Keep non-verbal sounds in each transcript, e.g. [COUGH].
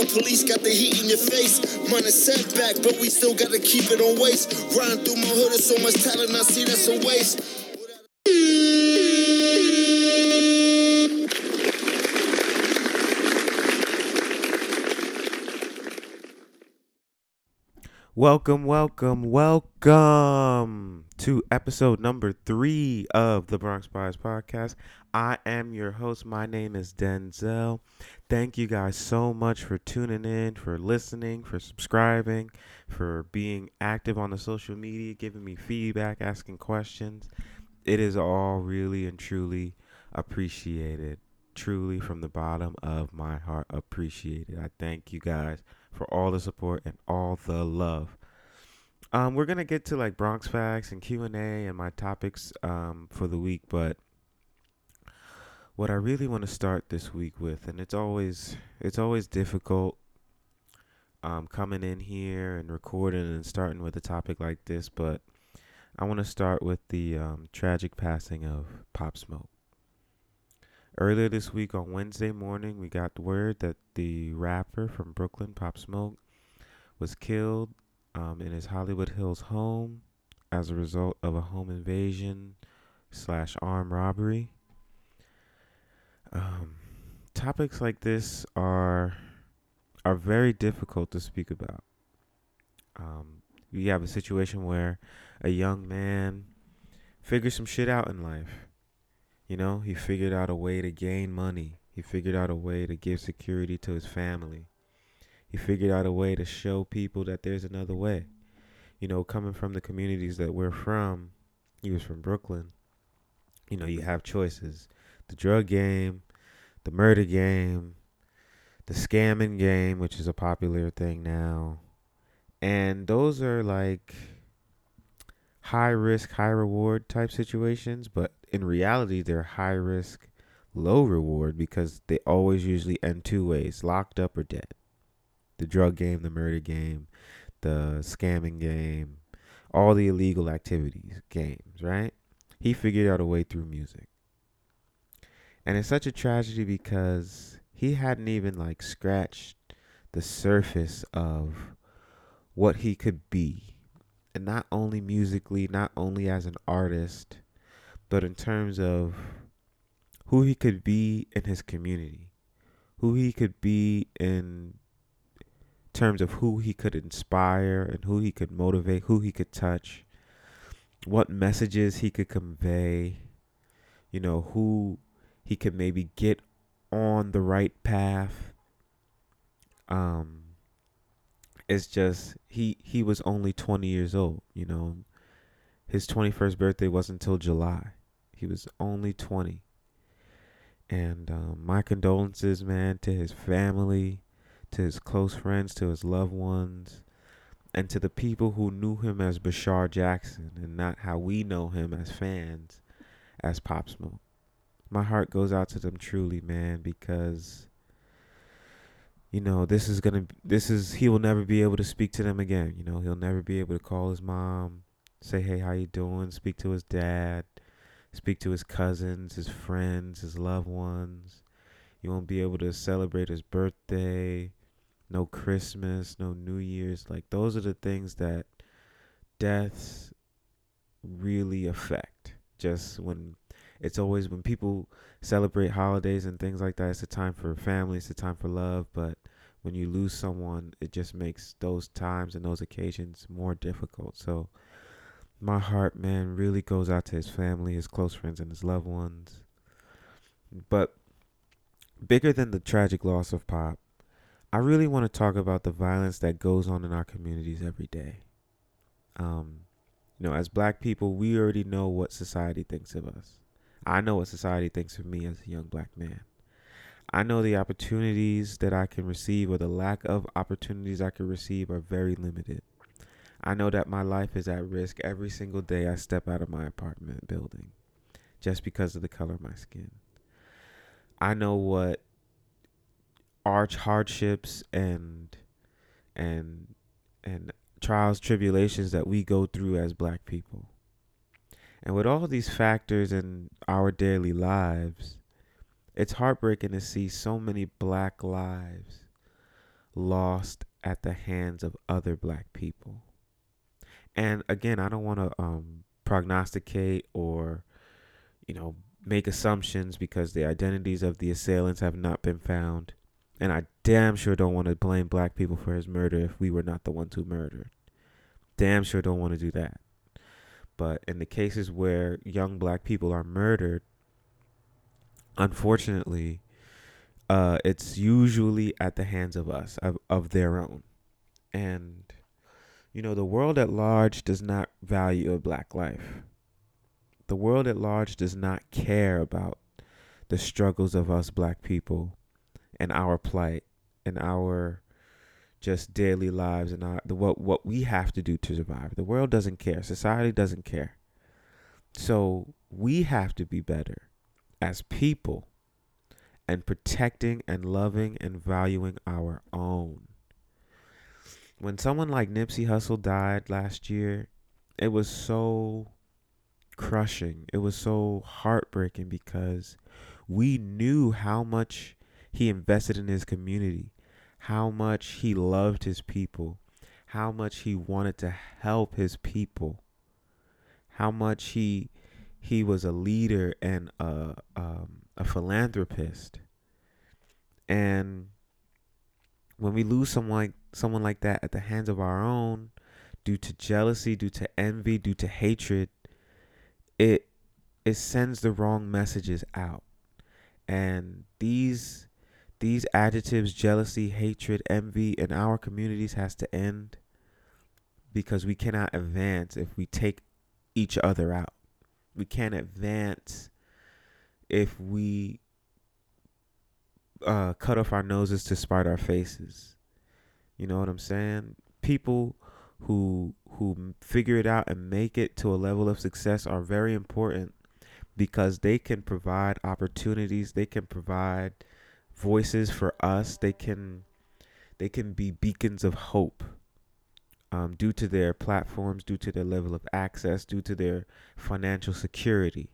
good police got the heat in your face. Money setback, but we still gotta keep it on waste. Riding through my hood, there's so much talent, I see that's a waste. Welcome, welcome, welcome to episode number three of the Bronx Bias Podcast. I am your host. My name is Denzel. Thank you guys so much for tuning in, for listening, for subscribing, for being active on the social media, giving me feedback, asking questions. It is all really and truly appreciated. Truly, from the bottom of my heart, appreciated. I thank you guys for all the support and all the love. Um, we're gonna get to like Bronx facts and Q and A and my topics um, for the week, but what I really want to start this week with, and it's always it's always difficult um, coming in here and recording and starting with a topic like this, but I want to start with the um, tragic passing of Pop Smoke. Earlier this week on Wednesday morning, we got word that the rapper from Brooklyn, Pop Smoke, was killed um, in his Hollywood Hills home as a result of a home invasion slash armed robbery. Um, topics like this are are very difficult to speak about. Um, you have a situation where a young man figures some shit out in life you know, he figured out a way to gain money. He figured out a way to give security to his family. He figured out a way to show people that there's another way. You know, coming from the communities that we're from, he was from Brooklyn. You know, you have choices the drug game, the murder game, the scamming game, which is a popular thing now. And those are like high risk, high reward type situations, but in reality, they're high risk, low reward because they always usually end two ways locked up or dead. The drug game, the murder game, the scamming game, all the illegal activities, games, right? He figured out a way through music. And it's such a tragedy because he hadn't even like scratched the surface of what he could be. And not only musically, not only as an artist, but in terms of who he could be in his community, who he could be in terms of who he could inspire and who he could motivate, who he could touch, what messages he could convey, you know, who he could maybe get on the right path. Um it's just he he was only 20 years old, you know. His 21st birthday wasn't until July. He was only 20. And um, my condolences, man, to his family, to his close friends, to his loved ones, and to the people who knew him as Bashar Jackson and not how we know him as fans as Pop Smoke. My heart goes out to them truly, man, because you know, this is going to this is he will never be able to speak to them again, you know, he'll never be able to call his mom, say, "Hey, how you doing?" speak to his dad speak to his cousins, his friends, his loved ones. You won't be able to celebrate his birthday, no Christmas, no New Year's. Like those are the things that deaths really affect. Just when it's always when people celebrate holidays and things like that, it's a time for family, it's a time for love, but when you lose someone, it just makes those times and those occasions more difficult. So my heart, man, really goes out to his family, his close friends, and his loved ones. But bigger than the tragic loss of Pop, I really want to talk about the violence that goes on in our communities every day. Um, you know, as black people, we already know what society thinks of us. I know what society thinks of me as a young black man. I know the opportunities that I can receive or the lack of opportunities I can receive are very limited. I know that my life is at risk every single day I step out of my apartment building just because of the color of my skin. I know what arch hardships and and and trials, tribulations that we go through as black people. And with all these factors in our daily lives, it's heartbreaking to see so many black lives lost at the hands of other black people. And again, I don't want to um, prognosticate or, you know, make assumptions because the identities of the assailants have not been found. And I damn sure don't want to blame black people for his murder if we were not the ones who murdered. Damn sure don't want to do that. But in the cases where young black people are murdered, unfortunately, uh, it's usually at the hands of us, of, of their own. And, you know, the world at large does not value a black life. The world at large does not care about the struggles of us black people and our plight and our just daily lives and our the what what we have to do to survive. The world doesn't care. Society doesn't care. So we have to be better as people and protecting and loving and valuing our own. When someone like Nipsey Hussle died last year, it was so crushing. It was so heartbreaking because we knew how much he invested in his community, how much he loved his people, how much he wanted to help his people, how much he he was a leader and a um, a philanthropist. And when we lose someone like someone like that at the hands of our own, due to jealousy, due to envy, due to hatred, it it sends the wrong messages out. And these these adjectives, jealousy, hatred, envy in our communities has to end because we cannot advance if we take each other out. We can't advance if we uh, cut off our noses to spite our faces. You know what I'm saying? People who who figure it out and make it to a level of success are very important because they can provide opportunities, they can provide voices for us. They can they can be beacons of hope um, due to their platforms, due to their level of access, due to their financial security,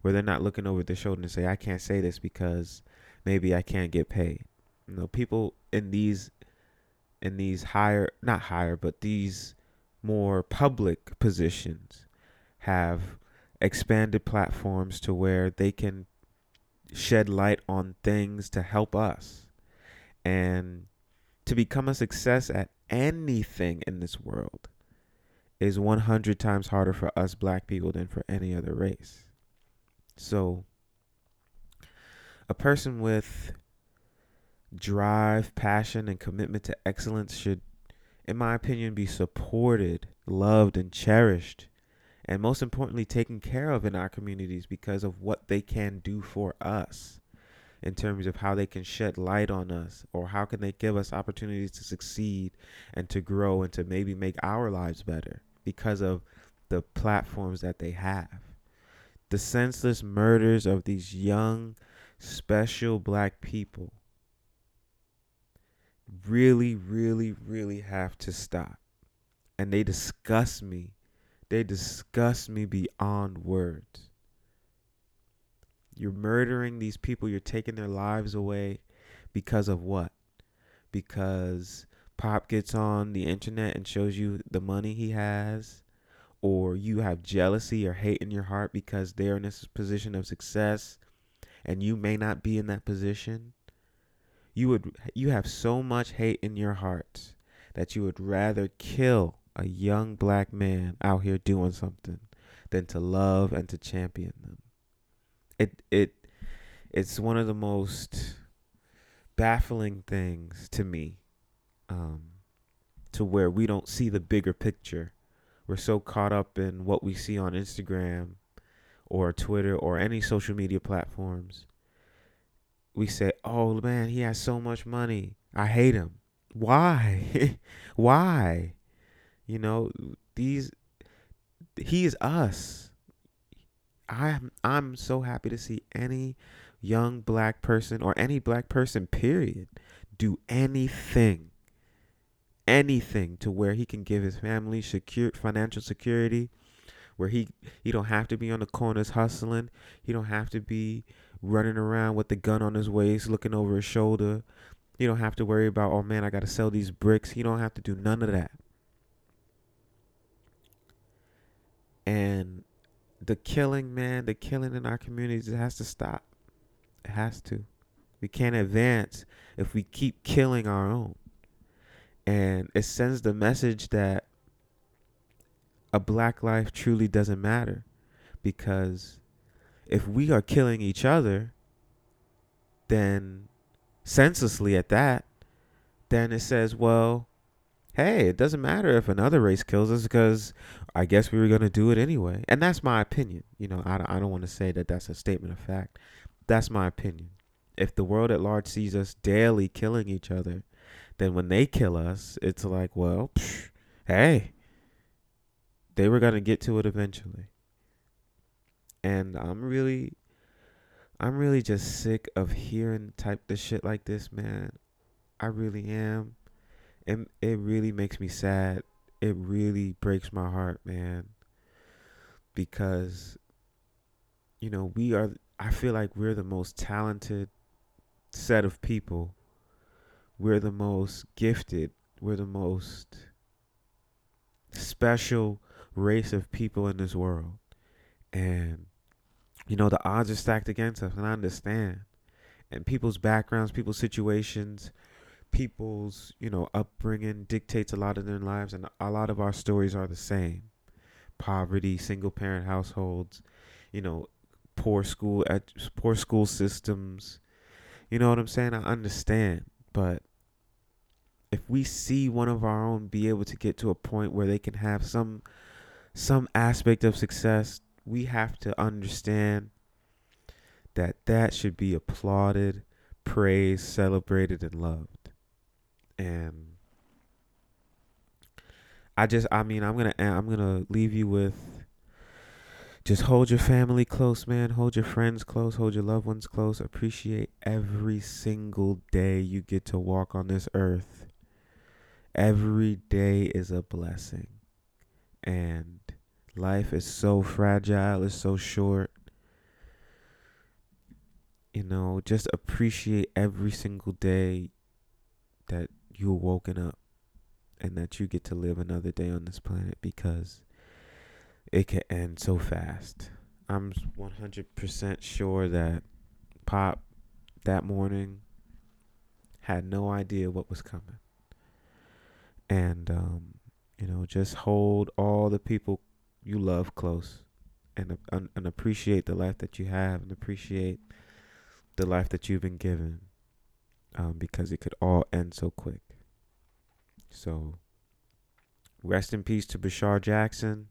where they're not looking over their shoulder and say, "I can't say this because maybe I can't get paid." You know, people in these in these higher, not higher, but these more public positions have expanded platforms to where they can shed light on things to help us. And to become a success at anything in this world is 100 times harder for us black people than for any other race. So, a person with drive, passion, and commitment to excellence should, in my opinion, be supported, loved, and cherished and most importantly, taken care of in our communities because of what they can do for us in terms of how they can shed light on us or how can they give us opportunities to succeed and to grow and to maybe make our lives better because of the platforms that they have. The senseless murders of these young, special black people really, really, really have to stop. And they disgust me they disgust me beyond words. You're murdering these people, you're taking their lives away because of what? Because Pop gets on the internet and shows you the money he has, or you have jealousy or hate in your heart because they're in this position of success and you may not be in that position. You would you have so much hate in your heart that you would rather kill a young black man out here doing something than to love and to champion them. It it it's one of the most baffling things to me um, to where we don't see the bigger picture. We're so caught up in what we see on Instagram or Twitter or any social media platforms. We say, "Oh man, he has so much money. I hate him." Why? [LAUGHS] Why? You know, these he is us. I'm I'm so happy to see any young black person or any black person period do anything anything to where he can give his family secure financial security, where he he don't have to be on the corners hustling, he don't have to be running around with the gun on his waist, looking over his shoulder. You don't have to worry about, oh man, I got to sell these bricks. he don't have to do none of that. And the killing, man, the killing in our communities, has to stop. It has to. We can't advance if we keep killing our own. And it sends the message that a black life truly doesn't matter because if we are killing each other, then senselessly at that, then it says, well, hey, it doesn't matter if another race kills us because I guess we were going to do it anyway. And that's my opinion. You know, I, I don't want to say that that's a statement of fact. That's my opinion. If the world at large sees us daily killing each other, then when they kill us, it's like, well, psh, hey, they were going to get to it eventually. And I'm really I'm really just sick of hearing type the shit like this, man. I really am. And it really makes me sad. It really breaks my heart, man. Because you know, we are I feel like we're the most talented set of people. We're the most gifted. We're the most special race of people in this world. And you know, the odds are stacked against us, and I understand. And people's backgrounds, people's situations, people's, you know, upbringing dictates a lot of their lives, and a lot of our stories are the same. Poverty, single parent households, you know, poor school at poor school systems. You know what I'm saying? I understand, but if we see one of our own be able to get to a point where they can have some some aspect of success we have to understand that that should be applauded, praised, celebrated, and loved. And I just, I mean, I'm gonna, I'm gonna leave you with just hold your family close, man. Hold your friends close. Hold your loved ones close. Appreciate every single day you get to walk on this earth. Every day is a blessing. And Life is so fragile, it's so short. You know, just appreciate every single day that you're woken up and that you get to live another day on this planet because it can end so fast. I'm 100% sure that Pop that morning had no idea what was coming. And, um, you know, just hold all the people you love close and and appreciate the life that you have and appreciate the life that you've been given um, because it could all end so quick. So, rest in peace to Bashar Jackson,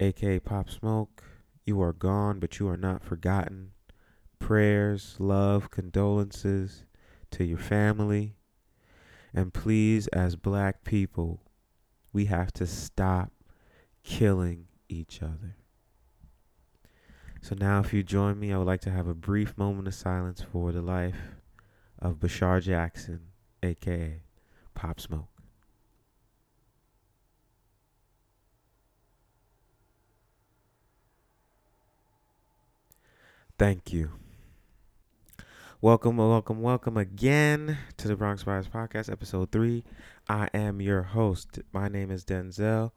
aka Pop Smoke. You are gone, but you are not forgotten. Prayers, love, condolences to your family. And please, as black people, we have to stop killing each other. So now, if you join me, I would like to have a brief moment of silence for the life of Bashar Jackson, aka Pop Smoke. Thank you. Welcome, welcome, welcome again to the Bronx Bias Podcast, episode three. I am your host. My name is Denzel.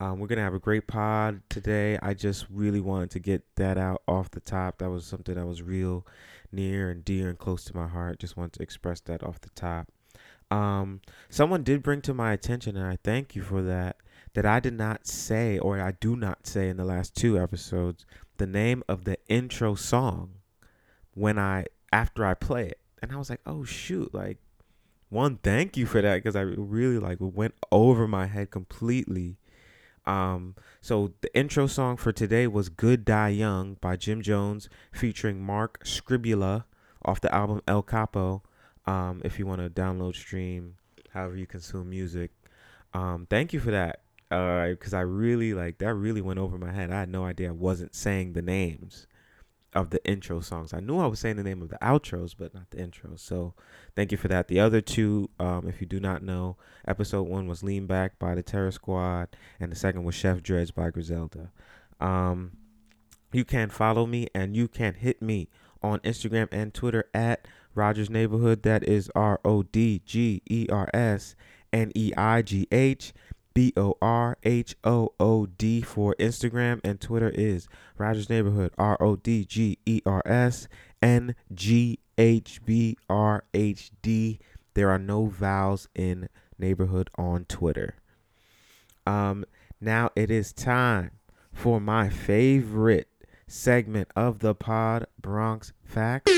Um, we're gonna have a great pod today. I just really wanted to get that out off the top. That was something that was real near and dear and close to my heart. Just wanted to express that off the top. Um, someone did bring to my attention, and I thank you for that. That I did not say, or I do not say in the last two episodes, the name of the intro song when I after I play it, and I was like, oh shoot, like one, thank you for that because I really like went over my head completely um, so the intro song for today was "Good Die Young" by Jim Jones, featuring Marc Scibilia off the album El Capo. Um, if you want to download, stream, however you consume music. Um, thank you for that. Uh, because I really like that really went over my head. I had no idea I wasn't saying the names of the intro songs. I knew I was saying the name of the outros, but not the intros. So thank you for that. The other two, um, if you do not know, episode one was Lean Back by the Terror Squad, and the second was Chef Dreads by Griselda. Um, you can follow me and you can hit me on Instagram and Twitter at Rodgers Neighborhood. That is R O D G E R S N E I G H. B O R H O O D for Instagram and Twitter is Rodgers Neighborhood R O D G E R S N G H B R H D. There are no vowels in neighborhood on Twitter. Um, now it is time for my favorite segment of the pod, Bronx Facts.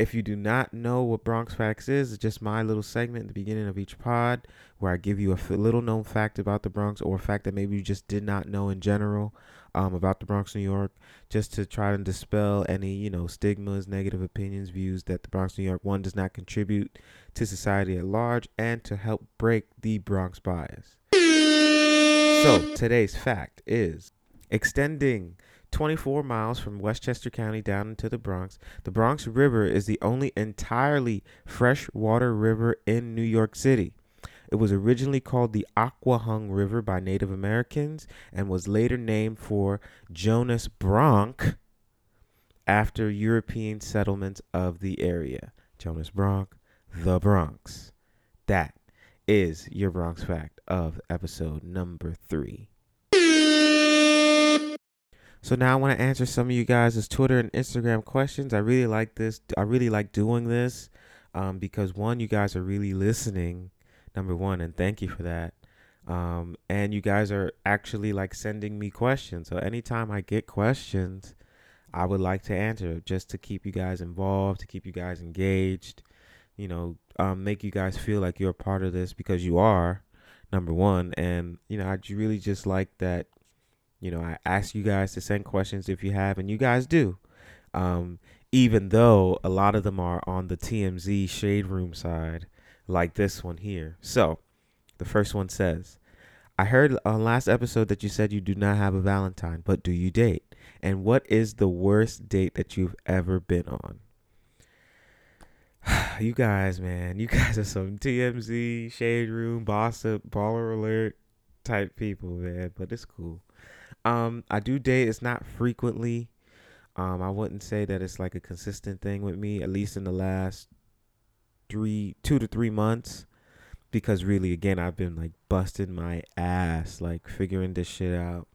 If you do not know what Bronx Facts is, it's just my little segment at the beginning of each pod where I give you a little known fact about the Bronx or a fact that maybe you just did not know in general um, about the Bronx, New York, just to try to dispel any, you know, stigmas, negative opinions, views that the Bronx, New York, one, does not contribute to society at large and to help break the Bronx bias. So today's fact is extending 24 miles from Westchester County down into the Bronx. The Bronx River is the only entirely freshwater river in New York City. It was originally called the Aquahung River by Native Americans and was later named for Jonas Bronck after European settlements of the area. Jonas Bronck, the Bronx. That is your Bronx fact of episode number three. So now I want to answer some of you guys' Twitter and Instagram questions. I really like this. I really like doing this um, because one, you guys are really listening. Number one, and thank you for that. Um, and you guys are actually like sending me questions. So anytime I get questions, I would like to answer just to keep you guys involved, to keep you guys engaged. You know, um, make you guys feel like you're a part of this because you are. Number one, and you know, I really just like that you know, I ask you guys to send questions if you have, and you guys do. Um, even though a lot of them are on the TMZ shade room side, like this one here. So, the first one says, I heard on last episode that you said you do not have a Valentine, but do you date? And what is the worst date that you've ever been on? [SIGHS] you guys, man, you [LAUGHS] guys are some TMZ, shade room, boss up, baller alert type people, man. But it's cool. Um, I do date. It's not frequently. Um, I wouldn't say that it's like a consistent thing with me. At least in the last three, two to three months, because really, again, I've been like busting my ass, like figuring this shit out,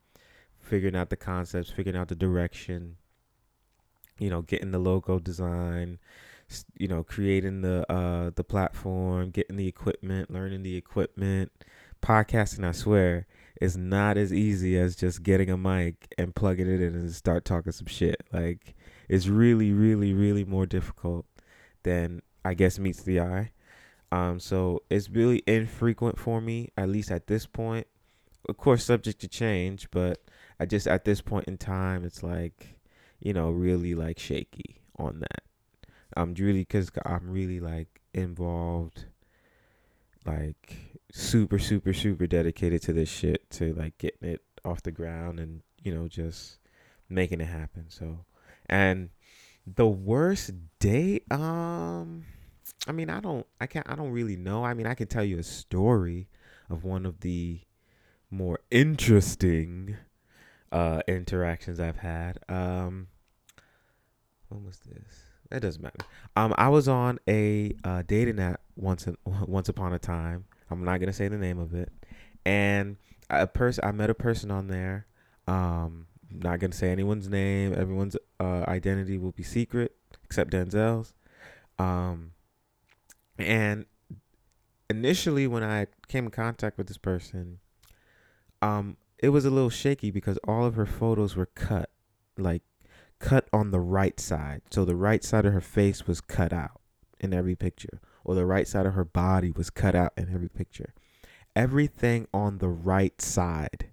figuring out the concepts, figuring out the direction. You know, getting the logo design, you know, creating the uh the platform, getting the equipment, learning the equipment, podcasting. I swear it's not as easy as just getting a mic and plugging it in and start talking some shit. Like it's really, really, really more difficult than I guess meets the eye. Um, so it's really infrequent for me, at least at this point. Of course, subject to change, but I just at this point in time, it's like, you know, really like shaky on that. I'm really because I'm really like involved like super super super dedicated to this shit to like getting it off the ground and you know just making it happen so. And the worst date um i mean i don't i can't i don't really know. I mean i can tell you a story of one of the more interesting uh interactions i've had. Um when was this? It doesn't matter. Um, I was on a uh, dating app once in, [LAUGHS] once upon a time. I'm not gonna say the name of it, and a person I met a person on there. Um, not gonna say anyone's name. Everyone's uh, identity will be secret except Denzel's. Um, and initially, when I came in contact with this person, um, it was a little shaky because all of her photos were cut, like cut on the right side. So the right side of her face was cut out in every picture, or the right side of her body was cut out in every picture. Everything on the right side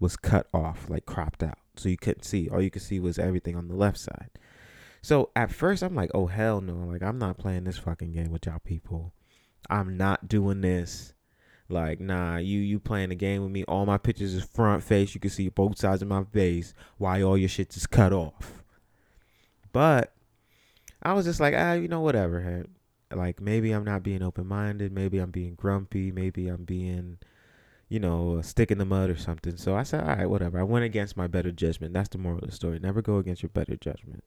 was cut off, like cropped out. So you couldn't see. All you could see was everything on the left side. So at first I'm like, oh hell no. Like I'm not playing this fucking game with y'all people. I'm not doing this. Like, nah, you you playing the game with me. All my pictures is front face. You can see both sides of my face. Why all your shit is cut off? But I was just like, ah, you know, whatever. Like maybe I'm not being open minded. Maybe I'm being grumpy. Maybe I'm being, you know, a stick in the mud or something. So I said, all right, whatever. I went against my better judgment. That's the moral of the story. Never go against your better judgment.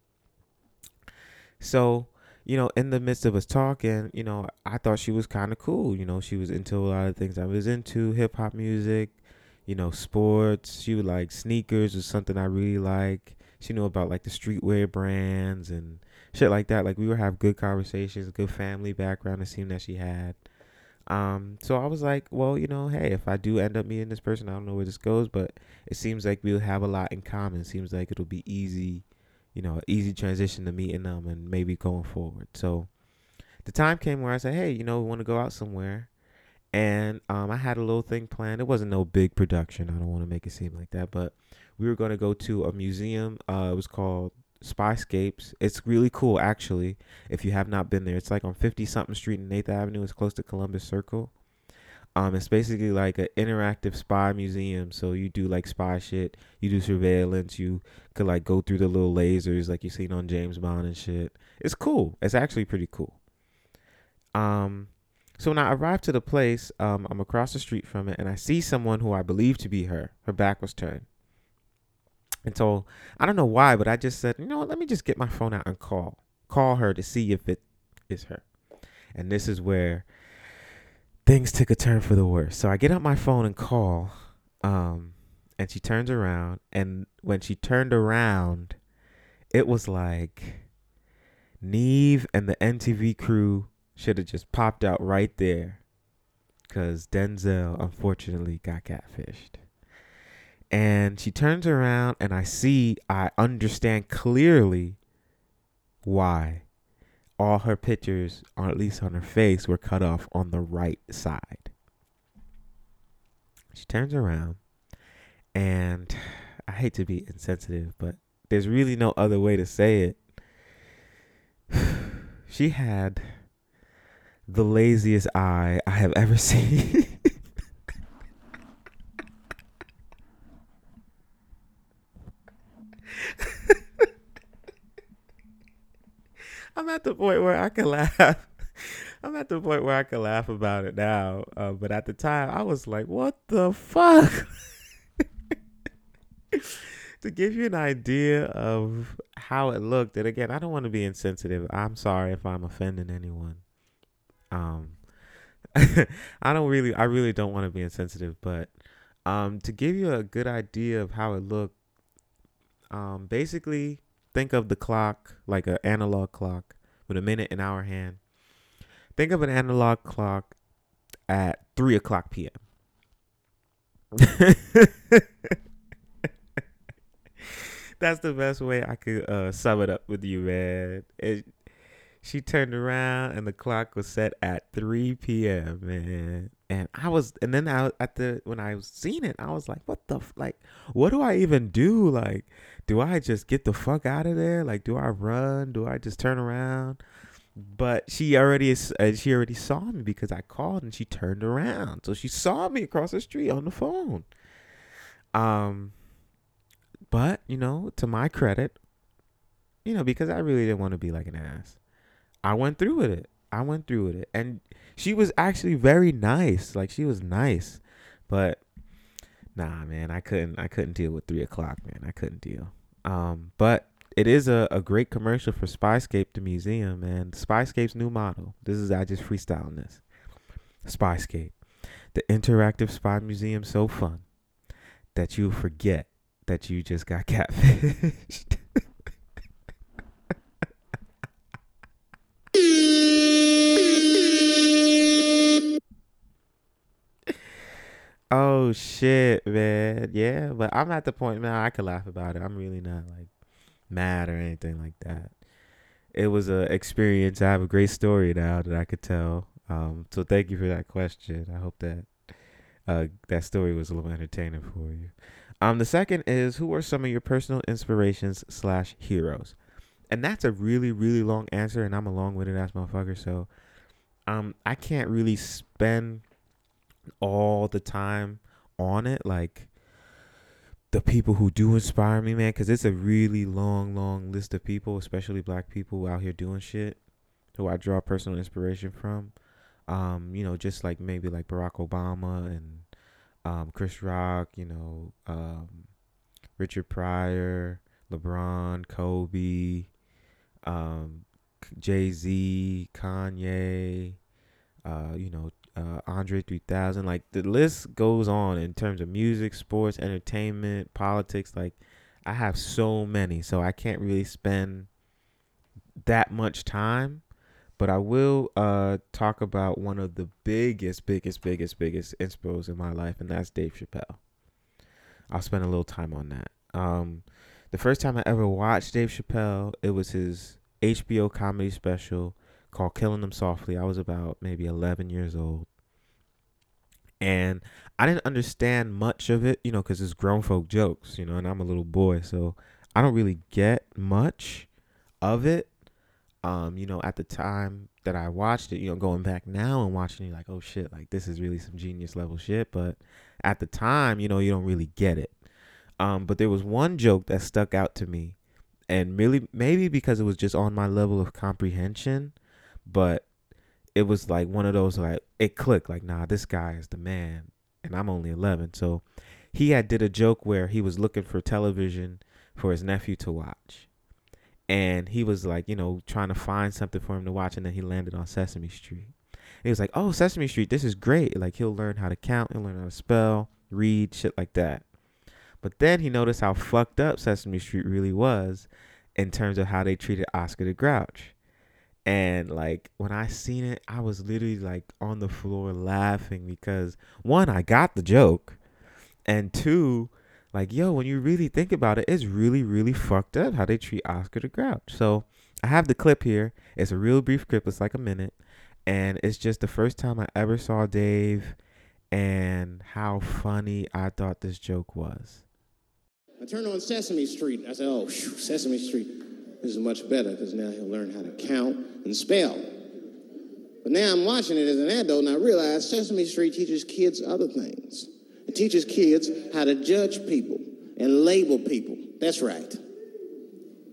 So you know, in the midst of us talking, you know, I thought she was kind of cool. You know, she was into a lot of things I was into, hip hop music, you know, sports. She would like sneakers was something I really like. She knew about like the streetwear brands and shit like that. Like we would have good conversations, good family background. It seemed that she had. Um, so I was like, well, you know, hey, if I do end up meeting this person, I don't know where this goes, but it seems like we'll have a lot in common. It seems like it'll be easy you know, easy transition to meeting them and maybe going forward. So the time came where I said, hey, you know, we want to go out somewhere. And um, I had a little thing planned. It wasn't no big production. I don't want to make it seem like that, but we were going to go to a museum. Uh, it was called Spyscapes. It's really cool, actually. If you have not been there, it's like on 50 something street in 8th Avenue. It's close to Columbus Circle. Um, it's basically like an interactive spy museum. So you do like spy shit, you do surveillance, you could like go through the little lasers like you seen on James Bond and shit. It's cool. It's actually pretty cool. Um, so when I arrived to the place, um, I'm across the street from it, and I see someone who I believe to be her. Her back was turned. And so I don't know why, but I just said, you know what, let me just get my phone out and call. Call her to see if it is her. And this is where things took a turn for the worse. So I get out my phone and call, um, and she turns around. And when she turned around, it was like Nev and the MTV crew should have just popped out right there. Because Denzel, unfortunately, got catfished. And she turns around, and I see, I understand clearly why all her pictures, or at least on her face, were cut off on the right side. She turns around, and I hate to be insensitive, but there's really no other way to say it. [SIGHS] she had the laziest eye I have ever [LAUGHS] seen. I'm at the point where I can laugh. [LAUGHS] I'm at the point where I can laugh about it now. Uh, but at the time, I was like, what the fuck? [LAUGHS] to give you an idea of how it looked, and again, I don't want to be insensitive. I'm sorry if I'm offending anyone. Um, [LAUGHS] I don't really, I really don't want to be insensitive, but um, to give you a good idea of how it looked, um, basically, think of the clock like an analog clock with a minute and hour hand. Think of an analog clock at three o'clock p.m. [LAUGHS] That's the best way I could uh, sum it up with you, man. It, she turned around and the clock was set at 3 p.m. Man, and I was, and then I at the when I was seeing it, I was like, what the f- like, what do I even do? Like, do I just get the fuck out of there? Like, do I run? Do I just turn around? But she already is, she already saw me because I called and she turned around, so she saw me across the street on the phone. Um, but you know, to my credit, you know, because I really didn't want to be like an ass. I went through with it. I went through with it. And she was actually very nice. Like she was nice. But nah, man, I couldn't I couldn't deal with three o'clock, man. I couldn't deal. Um, but it is a, a great commercial for Spyscape the museum, and Spyscape's new model. This is I just freestyling this. Spyscape. The interactive spy museum so fun that you forget that you just got [LAUGHS] catfished. Oh shit, man. Yeah, but I'm at the point now I could laugh about it. I'm really not like mad or anything like that. It was a experience. I have a great story now that I could tell. Um, so thank you for that question. I hope that uh, that story was a little entertaining for you. Um, the second is who are some of your personal inspirations slash heroes, and that's a really really long answer, and I'm a long winded ass motherfucker, so um, I can't really spend all the time on it. Like the people who do inspire me, man, because it's a really long, long list of people, especially black people out here doing shit who I draw personal inspiration from. Um, you know, just like maybe like Barack Obama and um, Chris Rock, you know, um, Richard Pryor, LeBron, Kobe, um, Jay Z, Kanye, uh, you know, uh, Andre 3000. Like the list goes on in terms of music, sports, entertainment, politics. Like I have so many, so I can't really spend that much time. But I will uh, talk about one of the biggest, biggest, biggest, biggest inspos in my life, and that's Dave Chappelle. I'll spend a little time on that. Um, the first time I ever watched Dave Chappelle, it was his HBO comedy special called Killing Them Softly. I was about maybe 11 years old. And I didn't understand much of it, you know, because it's grown folk jokes, you know, and I'm a little boy. So I don't really get much of it. Um, you know, at the time that I watched it, you know, going back now and watching it, like, oh shit, like this is really some genius level shit. But at the time, you know, you don't really get it. Um, but there was one joke that stuck out to me, and really maybe because it was just on my level of comprehension, but it was like one of those like it clicked like nah this guy is the man and i'm only 11 so he had did a joke where he was looking for television for his nephew to watch and he was like you know trying to find something for him to watch and then he landed on sesame street. And he was like oh sesame street this is great. Like he'll learn how to count he'll learn how to spell read shit like that. But then he noticed how fucked up sesame street really was in terms of how they treated oscar the grouch and like when I seen it, I was literally like on the floor laughing because one, I got the joke, and two, like yo, when you really think about it, it's really really fucked up how they treat Oscar the Grouch. So I have the clip here. It's a real brief clip. It's like a minute, and it's just the first time I ever saw Dave, and how funny I thought this joke was. I turned on Sesame Street. I said, "Oh, Sesame Street." Is much better because now he'll learn how to count and spell. But now I'm watching it as an adult and I realize Sesame Street teaches kids other things. It teaches kids how to judge people and label people. That's right.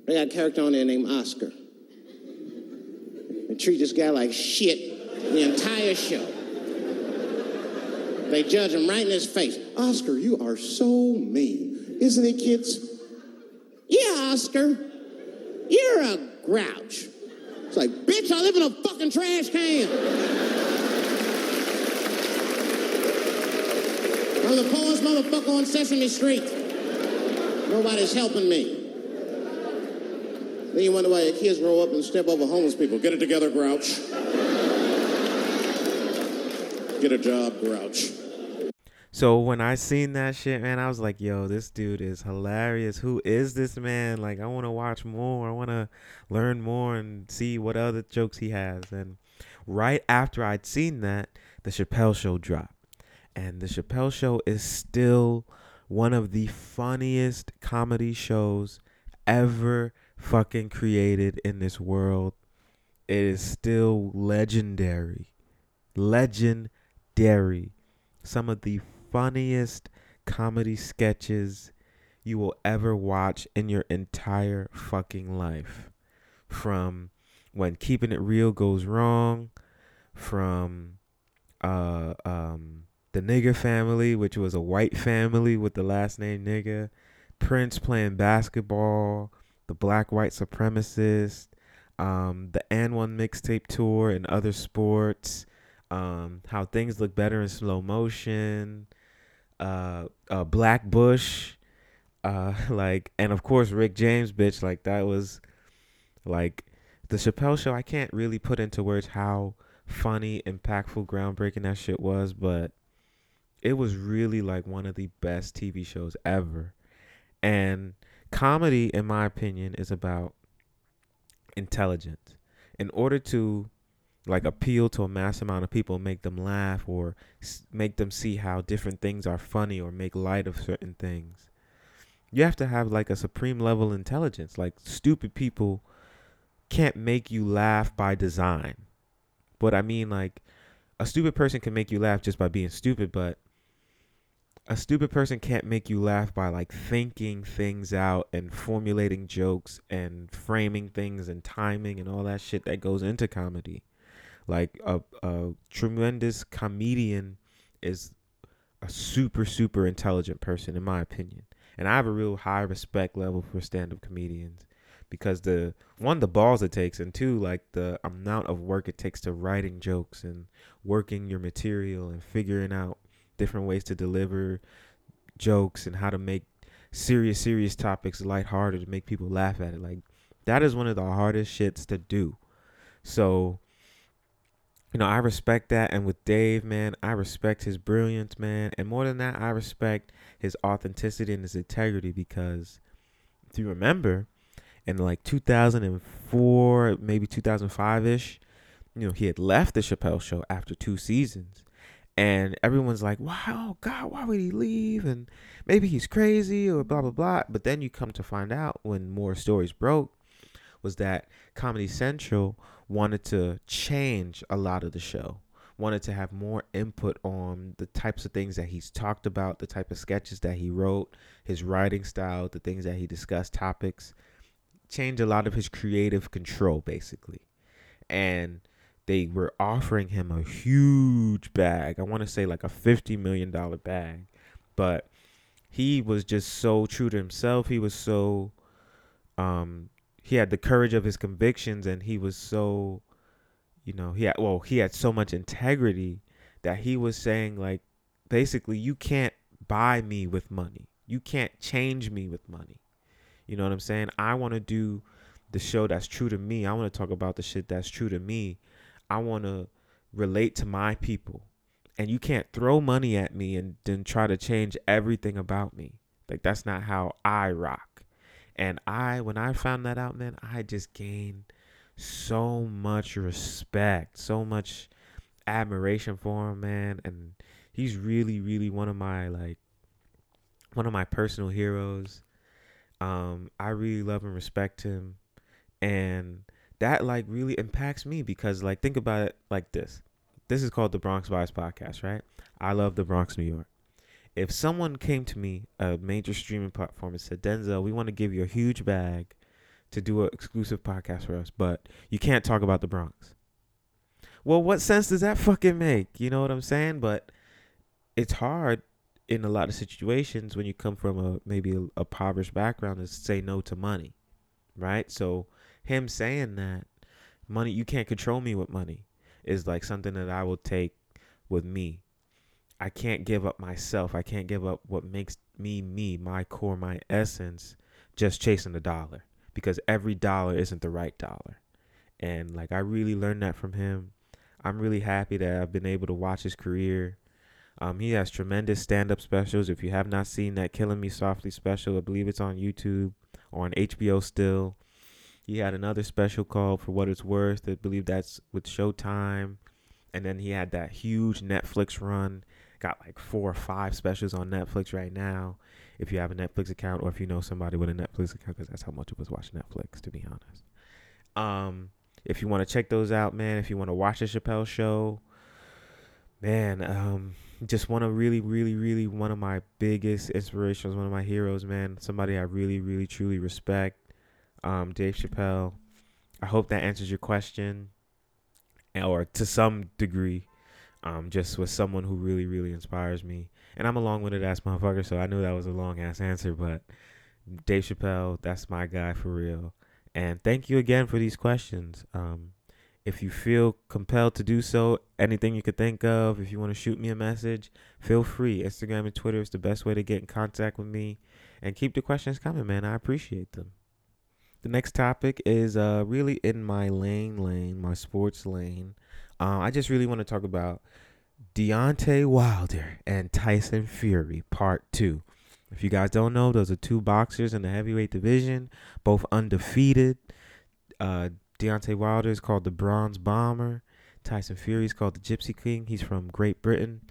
They got a character on there named Oscar. They treat this guy like shit the entire show. They judge him right in his face. Oscar, you are so mean. Isn't it, kids? Yeah, Oscar. You're a grouch. It's like, bitch, I live in a fucking trash can. I'm the poorest motherfucker on Sesame Street. Nobody's helping me. Then you wonder why your kids grow up and step over homeless people. Get it together, grouch. Get a job, grouch. So when I seen that shit, man, I was like, yo, this dude is hilarious. Who is this man? Like, I want to watch more. I want to learn more and see what other jokes he has. And right after I'd seen that, the Chappelle show dropped. And the Chappelle show is still one of the funniest comedy shows ever fucking created in this world. It is still legendary. Legendary. Some of the funniest comedy sketches you will ever watch in your entire fucking life. From when keeping it real goes wrong, from uh um the nigger family, which was a white family with the last name nigger, Prince playing basketball, the black white supremacist, um, the AND1 mixtape tour and other sports, um, how things look better in slow motion, uh, uh Black Bush, uh, [LAUGHS] like, and of course Rick James, bitch, like that was like the Chappelle show. I can't really put into words how funny, impactful, groundbreaking that shit was, but it was really like one of the best TV shows ever. And comedy, in my opinion, is about intelligence. In order to like appeal to a mass amount of people, make them laugh or make them see how different things are funny or make light of certain things. You have to have like a supreme level intelligence. Like stupid people can't make you laugh by design. But I mean like a stupid person can make you laugh just by being stupid, but a stupid person can't make you laugh by like thinking things out and formulating jokes and framing things and timing and all that shit that goes into comedy. Like a, a tremendous comedian is a super super intelligent person in my opinion. And I have a real high respect level for stand-up comedians because the one the balls it takes and two like the amount of work it takes to writing jokes and working your material and figuring out different ways to deliver jokes and how to make serious serious topics lighthearted to make people laugh at it like that is one of the hardest shits to do so you know i respect that and with dave man i respect his brilliance man and more than that i respect his authenticity and his integrity because if you remember in like 2004 maybe 2005ish you know he had left the chappelle show after two seasons and everyone's like, "Wow, God, why would he leave?" And maybe he's crazy or blah blah blah. But then you come to find out when more stories broke, was that Comedy Central wanted to change a lot of the show, wanted to have more input on the types of things that he's talked about, the type of sketches that he wrote, his writing style, the things that he discussed, topics, change a lot of his creative control, basically, and they were offering him a huge bag. I want to say like a $50 million bag. But he was just so true to himself. He was so um he had the courage of his convictions and he was so you know, he had well, he had so much integrity that he was saying like basically you can't buy me with money. You can't change me with money. You know what I'm saying? I want to do the show that's true to me. I want to talk about the shit that's true to me I want to relate to my people. And you can't throw money at me and then try to change everything about me. Like that's not how I rock. And I when I found that out, man, I just gained so much respect, so much admiration for him, man. And he's really, really one of my like one of my personal heroes. Um, I really love and respect him. And that like really impacts me because like think about it like this. This is called the Bronx Bias podcast, right? I love the Bronx, New York. If someone came to me, a major streaming platform, and said, Denzel, we want to give you a huge bag to do an exclusive podcast for us, but you can't talk about the Bronx. Well, what sense does that fucking make? You know what I'm saying? But it's hard in a lot of situations when you come from a maybe a, a impoverished background to say no to money, right? So him saying that money you can't control me with money is like something that I will take with me. I can't give up myself. I can't give up what makes me me, my core, my essence, just chasing the dollar because every dollar isn't the right dollar. And like I really learned that from him. I'm really happy that I've been able to watch his career. Um, he has tremendous stand-up specials. If you have not seen that "Killing Me Softly" special, I believe it's on YouTube or on HBO still. He had another special called For What It's Worth. I believe that's with Showtime. And then he had that huge Netflix run. Got like four or five specials on Netflix right now. If you have a Netflix account or if you know somebody with a Netflix account, because that's how much of us watch Netflix, to be honest. Um, if you want to check those out, man, if you want to watch the Chappelle show, man, um, just one of really, really, really one of my biggest inspirations, one of my heroes, man. Somebody I really, really, truly respect um, Dave Chappelle. I hope that answers your question, or to some degree, um, just with someone who really, really inspires me. And I'm a long-winded ass motherfucker, so I knew that was a long ass answer. But Dave Chappelle, that's my guy for real. And thank you again for these questions. Um, if you feel compelled to do so, anything you could think of, if you want to shoot me a message, feel free. Instagram and Twitter is the best way to get in contact with me. And keep the questions coming, man. I appreciate them. The next topic is uh, really in my lane, lane, my sports lane. Uh, I just really want to talk about Deontay Wilder and Tyson Fury, part two. If you guys don't know, those are two boxers in the heavyweight division, both undefeated. Uh, Deontay Wilder is called the Bronze Bomber. Tyson Fury is called the Gypsy King. He's from Great Britain.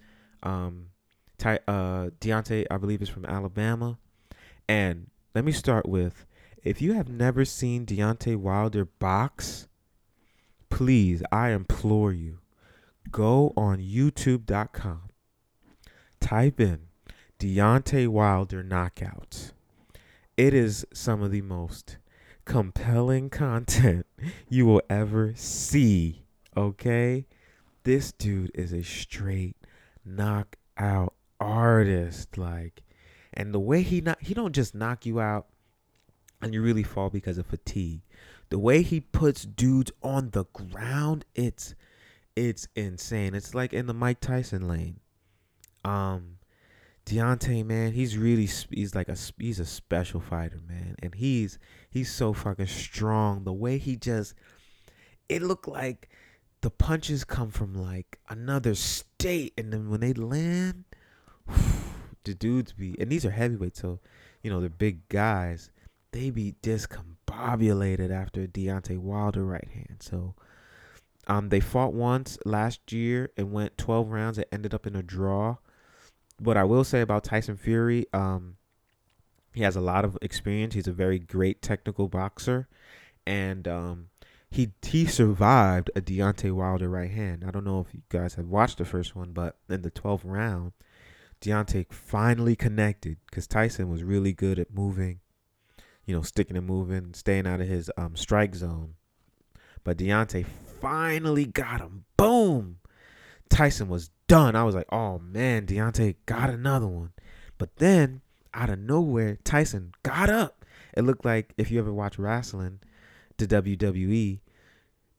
Um, Ty, uh, Deontay, I believe, is from Alabama. And let me start with if you have never seen Deontay Wilder box, please, I implore you, go on YouTube.com, type in Deontay Wilder knockouts. It is some of the most compelling [LAUGHS] content you will ever see. Okay? This dude is a straight knockout artist. Like, and the way he not he don't just knock you out and you really fall because of fatigue. The way he puts dudes on the ground, it's it's insane. It's like in the Mike Tyson lane. Um, Deontay, man, he's really he's like a he's a special fighter, man, and he's he's so fucking strong. The way he just it looked like the punches come from like another state, and then when they land, [SIGHS] the dudes be and these are heavyweights, so you know they're big guys. They be discombobulated after Deontay Wilder right hand. So um, they fought once last year and went 12 rounds. It ended up in a draw. What I will say about Tyson Fury, um, he has a lot of experience. He's a very great technical boxer, and um, he he survived a Deontay Wilder right hand. I don't know if you guys have watched the first one, but in the 12th round, Deontay finally connected because Tyson was really good at moving, you know, sticking and moving, staying out of his um, strike zone. But Deontay finally got him. Boom. Tyson was done. I was like, oh man, Deontay got another one. But then, out of nowhere, Tyson got up. It looked like, if you ever watch wrestling, the WWE,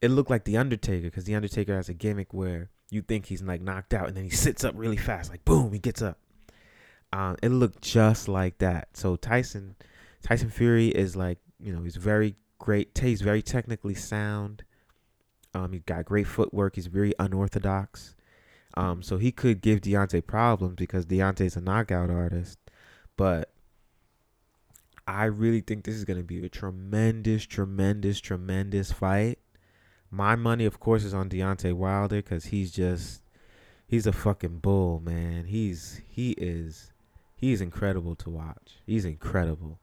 it looked like The Undertaker because The Undertaker has a gimmick where you think he's like knocked out and then he sits up really fast. Like, boom, he gets up. Um, it looked just like that. So Tyson, Tyson Fury is like, you know, he's very great. He's very technically sound. Um, he got great footwork. He's very unorthodox. Um, so he could give Deontay problems because Deontay's a knockout artist. But I really think this is going to be a tremendous, tremendous, tremendous fight. My money, of course, is on Deontay Wilder because he's just he's a fucking bull, man. He's he is he's incredible to watch. He's incredible.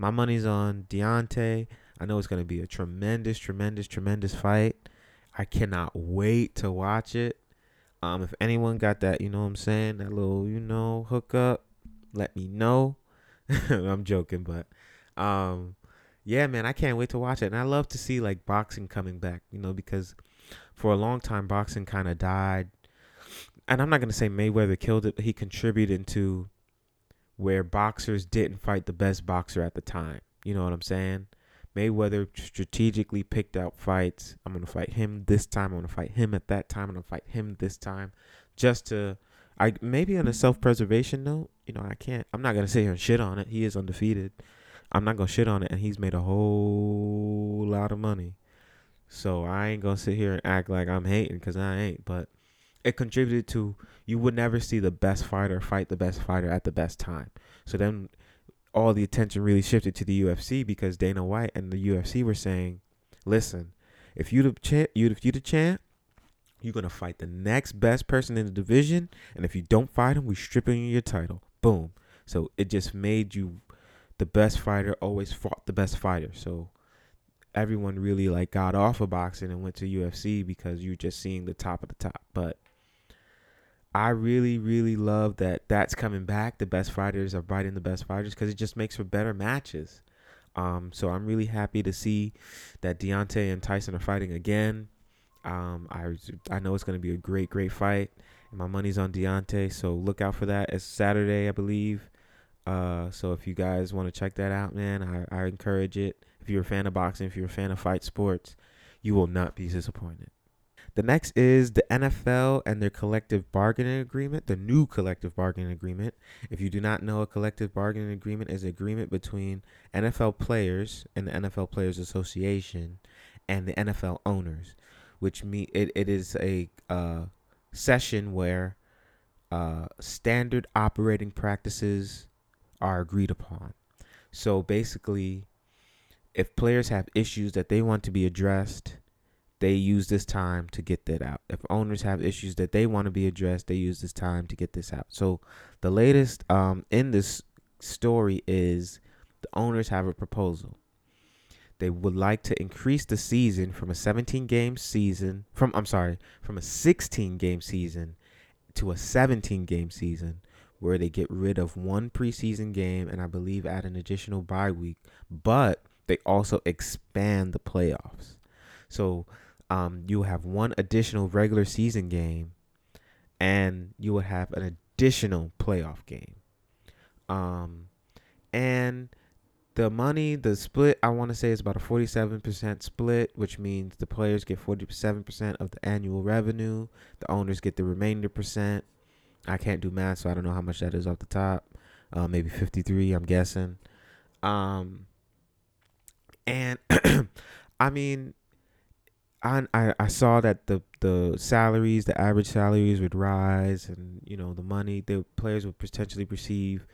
My money's on Deontay. I know it's going to be a tremendous, tremendous, tremendous fight. I cannot wait to watch it. Um, if anyone got that, you know what I'm saying, that little, you know, hookup, let me know. [LAUGHS] I'm joking, but um, yeah, man, I can't wait to watch it. And I love to see like boxing coming back, you know, because for a long time boxing kind of died. And I'm not gonna say Mayweather killed it, but he contributed to where boxers didn't fight the best boxer at the time. You know what I'm saying? Mayweather strategically picked out fights. I'm gonna fight him this time. I'm gonna fight him at that time. I'm gonna fight him this time, just to, I maybe on a self-preservation note. You know, I can't. I'm not gonna sit here and shit on it. He is undefeated. I'm not gonna shit on it, and he's made a whole lot of money. So I ain't gonna sit here and act like I'm hating because I ain't. But it contributed to you would never see the best fighter fight the best fighter at the best time. So then all the attention really shifted to the UFC because Dana White and the UFC were saying, "Listen, if you the champ, you if you the champ, you're gonna fight the next best person in the division, and if you don't fight him, we stripping you your title." Boom. So it just made you the best fighter. Always fought the best fighter. So everyone really like got off of boxing and went to UFC because you're just seeing the top of the top. But I really, really love that that's coming back. The best fighters are fighting the best fighters because it just makes for better matches. Um, so I'm really happy to see that Deontay and Tyson are fighting again. Um, I I know it's going to be a great, great fight. My money's on Deontay, so look out for that. It's Saturday, I believe. Uh, so if you guys want to check that out, man, I, I encourage it. If you're a fan of boxing, if you're a fan of fight sports, you will not be disappointed. The next is the NFL and their collective bargaining agreement, the new collective bargaining agreement. If you do not know, a collective bargaining agreement is an agreement between NFL players and the NFL Players Association and the NFL owners, which me it, it is a uh, session where uh, standard operating practices are agreed upon. So basically, if players have issues that they want to be addressed, they use this time to get that out. If owners have issues that they want to be addressed, they use this time to get this out. So the latest um, in this story is the owners have a proposal. they would like to increase the season from a 17 game season from I'm sorry, from a 16 game season to a 17 game season where they get rid of one preseason game and I believe add an additional bye week, but they also expand the playoffs. So um, you have one additional regular season game and you would have an additional playoff game. Um, and the money, the split, I want to say is about a 47% split, which means the players get 47% of the annual revenue, the owners get the remainder percent. I can't do math, so I don't know how much that is off the top. Uh, maybe 53, I'm guessing. Um, and [CLEARS THROAT] I mean, I, I I saw that the the salaries, the average salaries would rise, and you know the money the players would potentially receive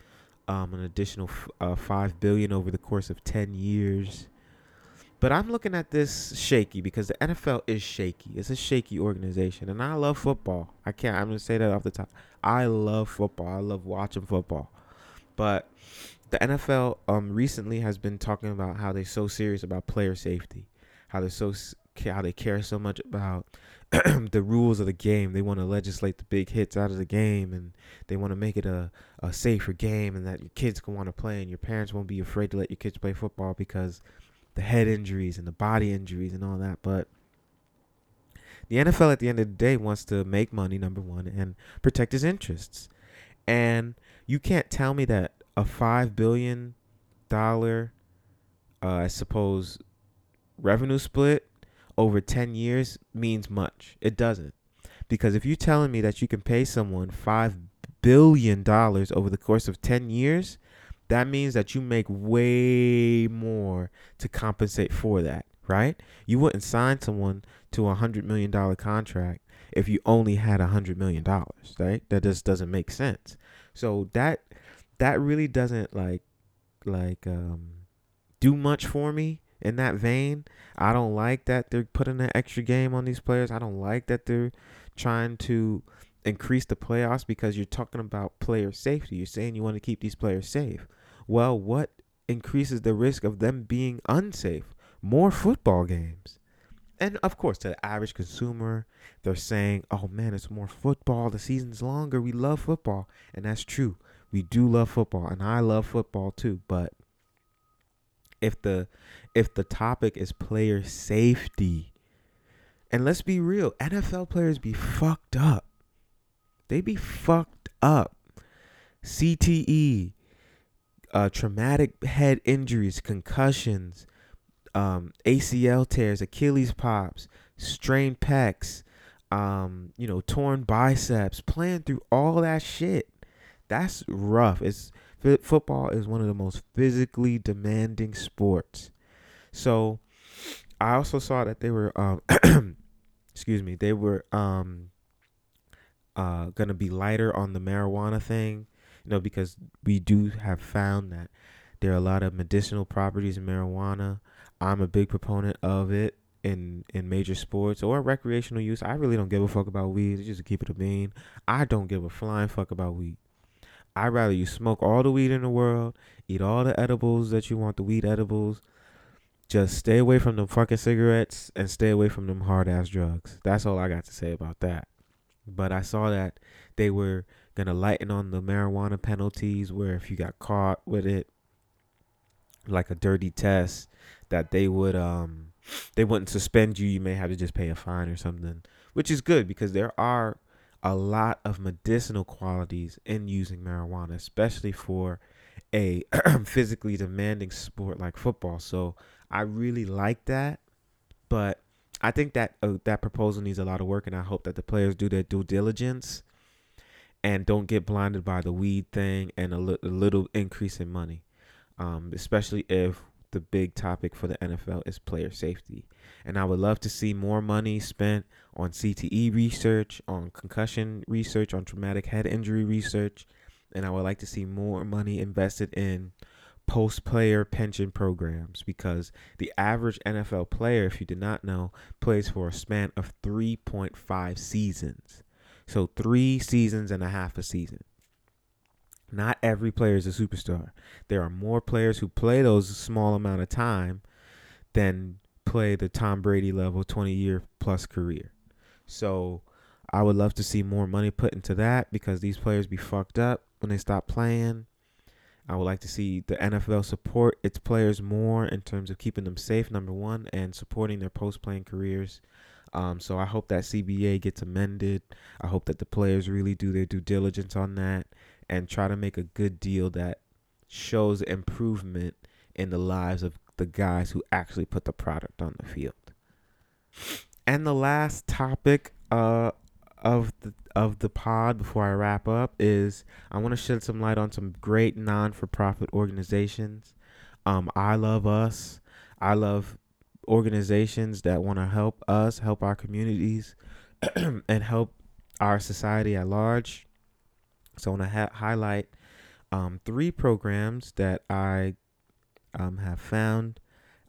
um, an additional f- uh, five billion over the course of ten years. But I'm looking at this shaky because the NFL is shaky. It's a shaky organization, and I love football. I can't. I'm gonna say that off the top. I love football. I love watching football, but the NFL um recently has been talking about how they're so serious about player safety, how they're so how they care so much about [CLEARS THROAT] the rules of the game. They want to legislate the big hits out of the game, and they want to make it a, a safer game, and that your kids can want to play, and your parents won't be afraid to let your kids play football because the head injuries and the body injuries and all that. But the NFL at the end of the day wants to make money, number one, and protect his interests. And you can't tell me that a five billion dollar, uh, I suppose, revenue split over 10 years means much. It doesn't. Because if you're telling me that you can pay someone $5 billion over the course of 10 years, that means that you make way more to compensate for that, right? You wouldn't sign someone to a $100 million contract if you only had a $100 million, right? That just doesn't make sense. So that that really doesn't like like um do much for me in that vein. I don't like that they're putting an extra game on these players. I don't like that they're trying to increase the playoffs because you're talking about player safety. You're saying you want to keep these players safe. Well, what increases the risk of them being unsafe? More football games. And of course, to the average consumer, they're saying, oh man, it's more football. The season's longer. We love football. And that's true. We do love football. And I love football too. But if the if the topic is player safety. And let's be real, NFL players be fucked up. They be fucked up. CTE, uh, traumatic head injuries, concussions, um, ACL tears, Achilles pops, strained pecs, um, you know, torn biceps, playing through all that shit. That's rough. It's football is one of the most physically demanding sports. So I also saw that they were um [CLEARS THROAT] excuse me, they were um uh gonna be lighter on the marijuana thing, you know, because we do have found that there are a lot of medicinal properties in marijuana. I'm a big proponent of it in in major sports or recreational use. I really don't give a fuck about weed. Just to keep it a bean. I don't give a flying fuck about weed. I'd rather you smoke all the weed in the world, eat all the edibles that you want, the weed edibles. Just stay away from them fucking cigarettes and stay away from them hard ass drugs. That's all I got to say about that. But I saw that they were gonna lighten on the marijuana penalties where if you got caught with it, like a dirty test, that they would um they wouldn't suspend you. You may have to just pay a fine or something, which is good because there are a lot of medicinal qualities in using marijuana, especially for a [CLEARS THROAT] physically demanding sport like football. So I really like that, but I think that uh, that proposal needs a lot of work, and I hope that the players do their due diligence and don't get blinded by the weed thing and a, li- a little increase in money, um, especially if the big topic for the NFL is player safety. And I would love to see more money spent on CTE research, on concussion research, on traumatic head injury research. And I would like to see more money invested in post player pension programs because the average NFL player, if you did not know, plays for a span of 3.5 seasons. So, three seasons and a half a season. Not every player is a superstar. There are more players who play those small amount of time than play the Tom Brady level 20 year plus career. So I would love to see more money put into that because these players be fucked up when they stop playing. I would like to see the NFL support its players more in terms of keeping them safe, number one, and supporting their post playing careers. Um, so I hope that CBA gets amended. I hope that the players really do their due diligence on that and try to make a good deal that shows improvement in the lives of the guys who actually put the product on the field. And the last topic uh, of the of the pod before I wrap up is I want to shed some light on some great non for profit organizations. Um, I love us. I love organizations that want to help us, help our communities, [CLEARS THROAT] and help our society at large. So I want to ha- highlight um, three programs that I um, have found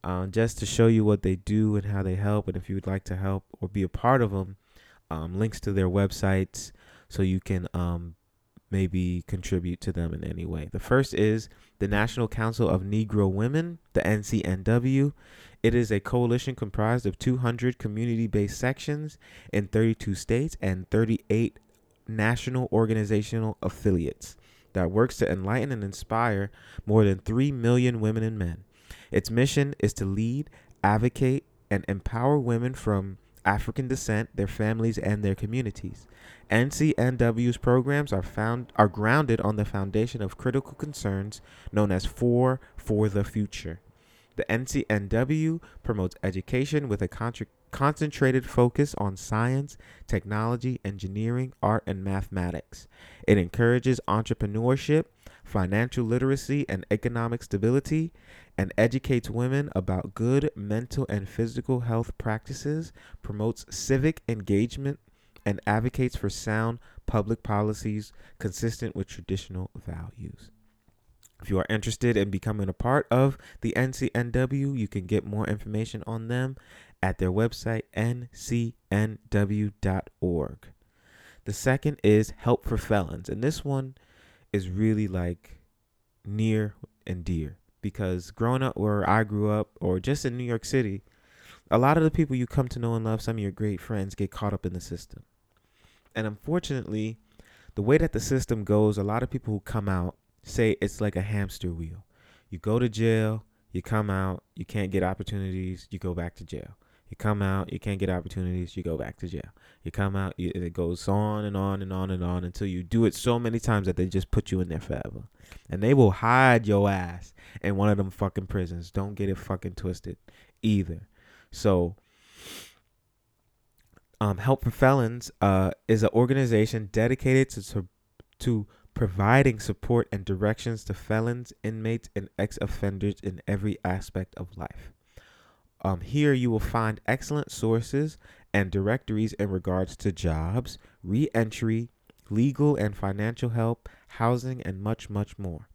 uh, just to show you what they do and how they help. And if you would like to help or be a part of them, um, links to their websites so you can um, maybe contribute to them in any way. The first is the National Council of Negro Women, the NCNW. It is a coalition comprised of 200 community based sections in 32 states and 38 national organizational affiliates that works to enlighten and inspire more than 3 million women and men. Its mission is to lead, advocate, and empower women from African descent, their families, and their communities. NCNW's programs are found are grounded on the foundation of critical concerns known as Four for the Future. The NCNW promotes education with a contra- concentrated focus on science, technology, engineering, art, and mathematics. It encourages entrepreneurship, financial literacy, and economic stability, and educates women about good mental and physical health practices, promotes civic engagement, and advocates for sound public policies consistent with traditional values. If you are interested in becoming a part of the NCNW, you can get more information on them at their website, ncnw.org. The second is Help for Felons. And this one is really like near and dear because growing up where I grew up or just in New York City, a lot of the people you come to know and love, some of your great friends, get caught up in the system. And unfortunately, the way that the system goes, a lot of people who come out say it's like a hamster wheel. You go to jail, you come out, you can't get opportunities, you go back to jail. You come out, you can't get opportunities, you go back to jail. You come out, you, it goes on and on and on and on until you do it so many times that they just put you in there forever. And they will hide your ass in one of them fucking prisons. Don't get it fucking twisted either. So, um, Help for Felons uh, is an organization dedicated to, to providing support and directions to felons, inmates, and ex offenders in every aspect of life. Um, here you will find excellent sources and directories in regards to jobs, re entry, legal and financial help, housing, and much, much more.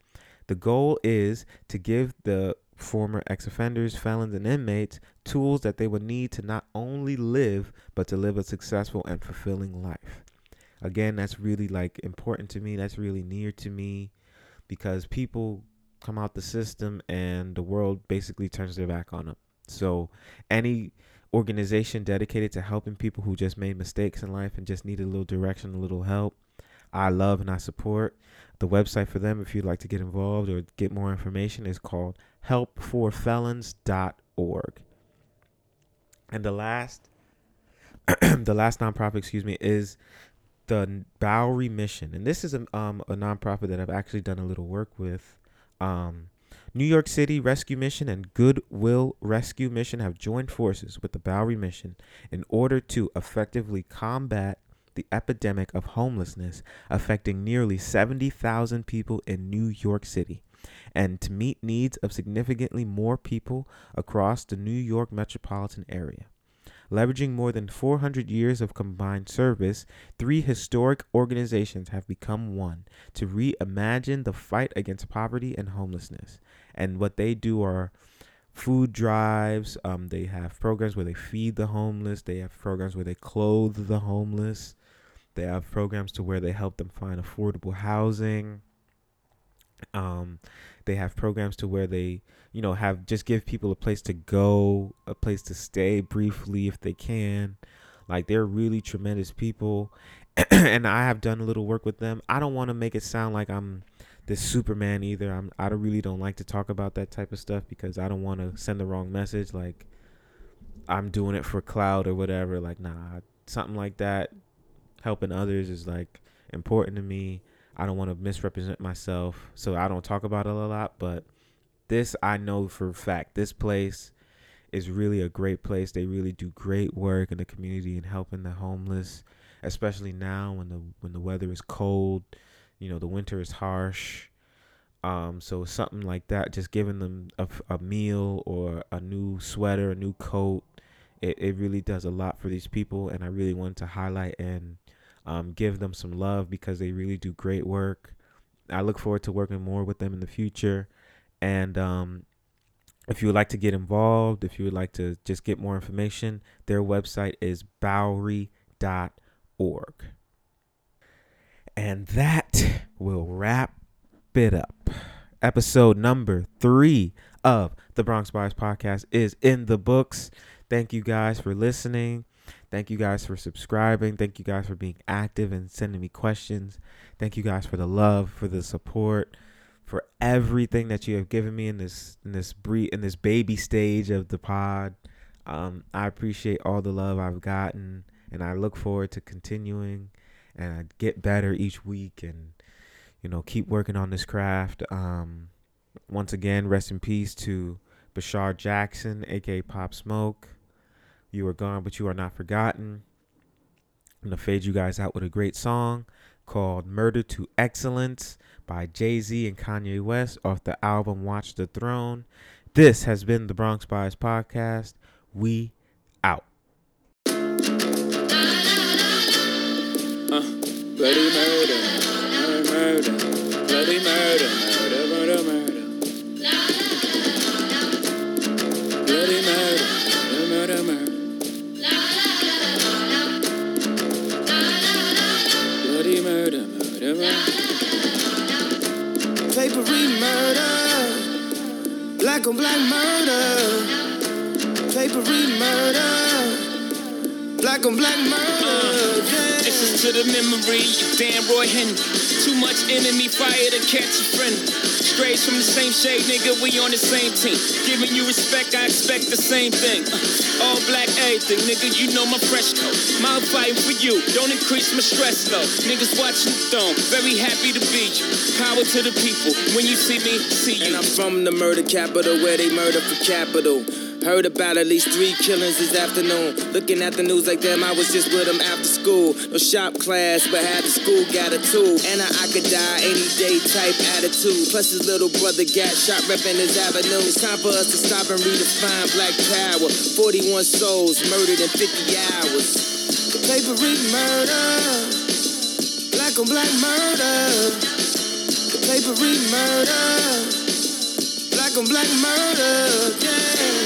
The goal is to give the former ex offenders, felons, and inmates tools that they will need to not only live, but to live a successful and fulfilling life. Again, that's really like important to me. That's really near to me because people come out the system and the world basically turns their back on them. So, any organization dedicated to helping people who just made mistakes in life and just need a little direction, a little help, I love and I support. The website for them, if you'd like to get involved or get more information, is called helpforfelons.org. And the last, [CLEARS THROAT] the last nonprofit, excuse me, is the Bowery Mission, and this is a um a nonprofit that I've actually done a little work with. Um, New York City Rescue Mission and Goodwill Rescue Mission have joined forces with the Bowery Mission in order to effectively combat the epidemic of homelessness affecting nearly 70,000 people in New York City and to meet needs of significantly more people across the New York metropolitan area. Leveraging more than 400 years of combined service, three historic organizations have become one to reimagine the fight against poverty and homelessness. And what they do are food drives, um, they have programs where they feed the homeless, they have programs where they clothe the homeless, they have programs to where they help them find affordable housing. Um, they have programs to where they, you know, have just give people a place to go, a place to stay briefly if they can. Like they're really tremendous people, [CLEARS THROAT] and I have done a little work with them. I don't want to make it sound like I'm this Superman either. I'm I really don't like to talk about that type of stuff because I don't want to send the wrong message. Like I'm doing it for cloud or whatever. Like nah, something like that. Helping others is like important to me. I don't want to misrepresent myself, so I don't talk about it a lot. But this I know for a fact. This place is really a great place. They really do great work in the community and helping the homeless, especially now when the when the weather is cold you know the winter is harsh um so something like that just giving them a, a meal or a new sweater a new coat it, it really does a lot for these people and i really wanted to highlight and um, give them some love because they really do great work. I look forward to working more with them in the future and um, if you would like to get involved if you would like to just get more information their website is bowery.org and that will wrap it up. Episode number three of the Bronx Bias Podcast is in the books. Thank you guys for listening. Thank you guys for subscribing. Thank you guys for being active and sending me questions. Thank you guys for the love, for the support, for everything that you have given me in this in this bre- in this baby stage of the pod. Um, I appreciate all the love I've gotten, and I look forward to continuing and I get better each week and you know keep working on this craft. Um, once again, rest in peace to Bashar Jackson, aka Pop Smoke. You are gone, but you are not forgotten. I'm gonna fade you guys out with a great song called "Murder to Excellence" by Jay Z and Kanye West off the album Watch the Throne. This has been the Bronx Bias Podcast. We out. Murder, murder, murder, murder. Bloody murder, murder, murder, murder. Bloody murder, murder, murder. Papery murder, black on black murder. Papery murder, black on black murder. Yeah. To the memory Danroy Henry. Too much enemy fire to catch a friend. Strays from the same shade, nigga, we on the same team. Giving you respect, I expect the same thing. Uh, all black everything, nigga, you know my fresh coat. Mouth fighting for you, don't increase my stress though. Niggas watching the throne, very happy to be you. Power to the people, when you see me, see you. And I'm from the murder capital where they murder for capital. Heard about at least three killings this afternoon. Looking at the news like them, I was just with them after school. No shop class, but had the school got a tool. And I could die any day type attitude. Plus his little brother got shot repping his avenue. It's time for us to stop and redefine black power. 41 souls murdered in 50 hours. The papery murder. Black on black murder. The papery murder. Black on black murder, yeah.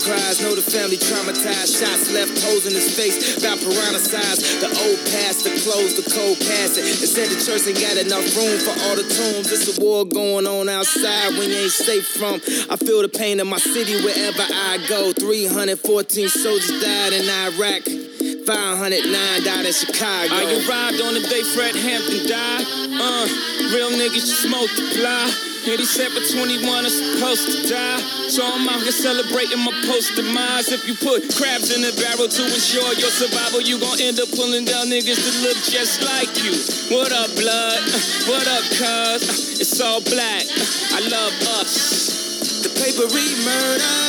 Cries. Know the family traumatized. Shots left holes in his face. About piranha. The old pastor closed the cold passage. And said the church ain't got enough room for all the tombs. It's a war going on outside when you ain't safe from. I feel the pain in my city wherever I go. 314 soldiers died in Iraq. 509 died in Chicago. I arrived on the day Fred Hampton died. Uh, real niggas just multiply. 87 21 are supposed to die. So I'm out here celebrating my post demise. If you put crabs in a barrel to ensure your survival, you gon' end up pulling down niggas that look just like you. What up, blood? Uh, What up, cuz? Uh, It's all black. Uh, I love us. The papery murder.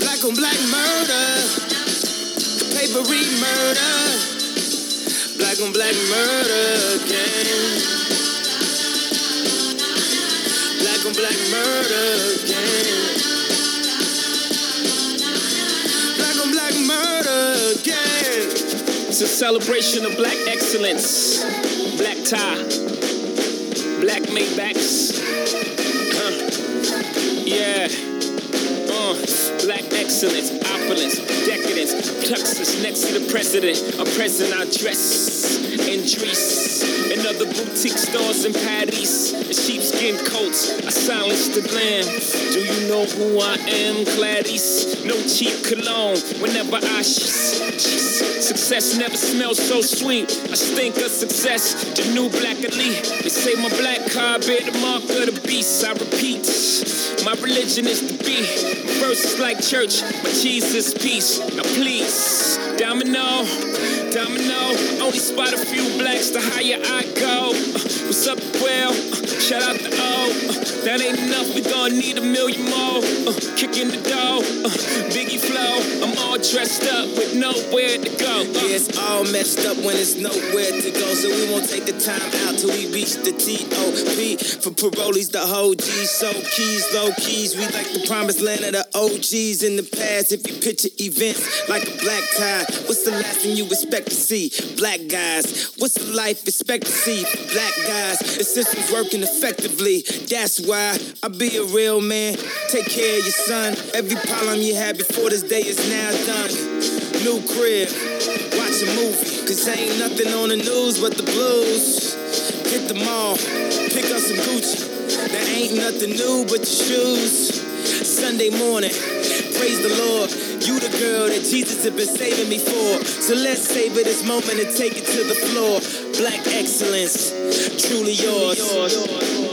Black on black murder. The papery murder. Black on black murder again. Black murder again. Black on black murder again. It's a celebration of black excellence. Black tie. Black Maybachs. Huh. Yeah. Uh. Black excellence, opulence, decadence, plexus next to the president. A present I dress in Dries. Other boutique stores in Paris, and sheepskin coats, I silence the glam. Do you know who I am, Gladys? No cheap cologne whenever I sh- Success never smells so sweet. I stink of success, the new black elite. They say my black car bear the mark of the beast. I repeat, my religion is the beat. My verse is like church, my Jesus peace. Now please, domino, domino. Only spot a few blacks, the higher I go. What's up, well? Uh, shout out to O. Uh, that ain't enough, we gon' need a million more. Uh, kicking the door, uh, Biggie flow. I'm all dressed up with nowhere to go. Uh, Yeah, it's all messed up when it's nowhere to go. So we won't take the time out till we reach the T.O.P. For parolees, the whole G. So keys, low keys. We like the promised land of the OGs in the past. If you picture events like a black tie, what's the last thing you expect to see? Black guys. What's the life expectancy for black guys? The system's working effectively. That's why I be a real man. Take care of your son. Every problem you had before this day is now done. New crib, watch a movie. Cause ain't nothing on the news but the blues. Hit the mall, pick up some Gucci. There ain't nothing new but the shoes. Sunday morning, praise the Lord. You the girl that Jesus had been saving me for. So let's savor this moment and take it to the floor. Black excellence, truly yours.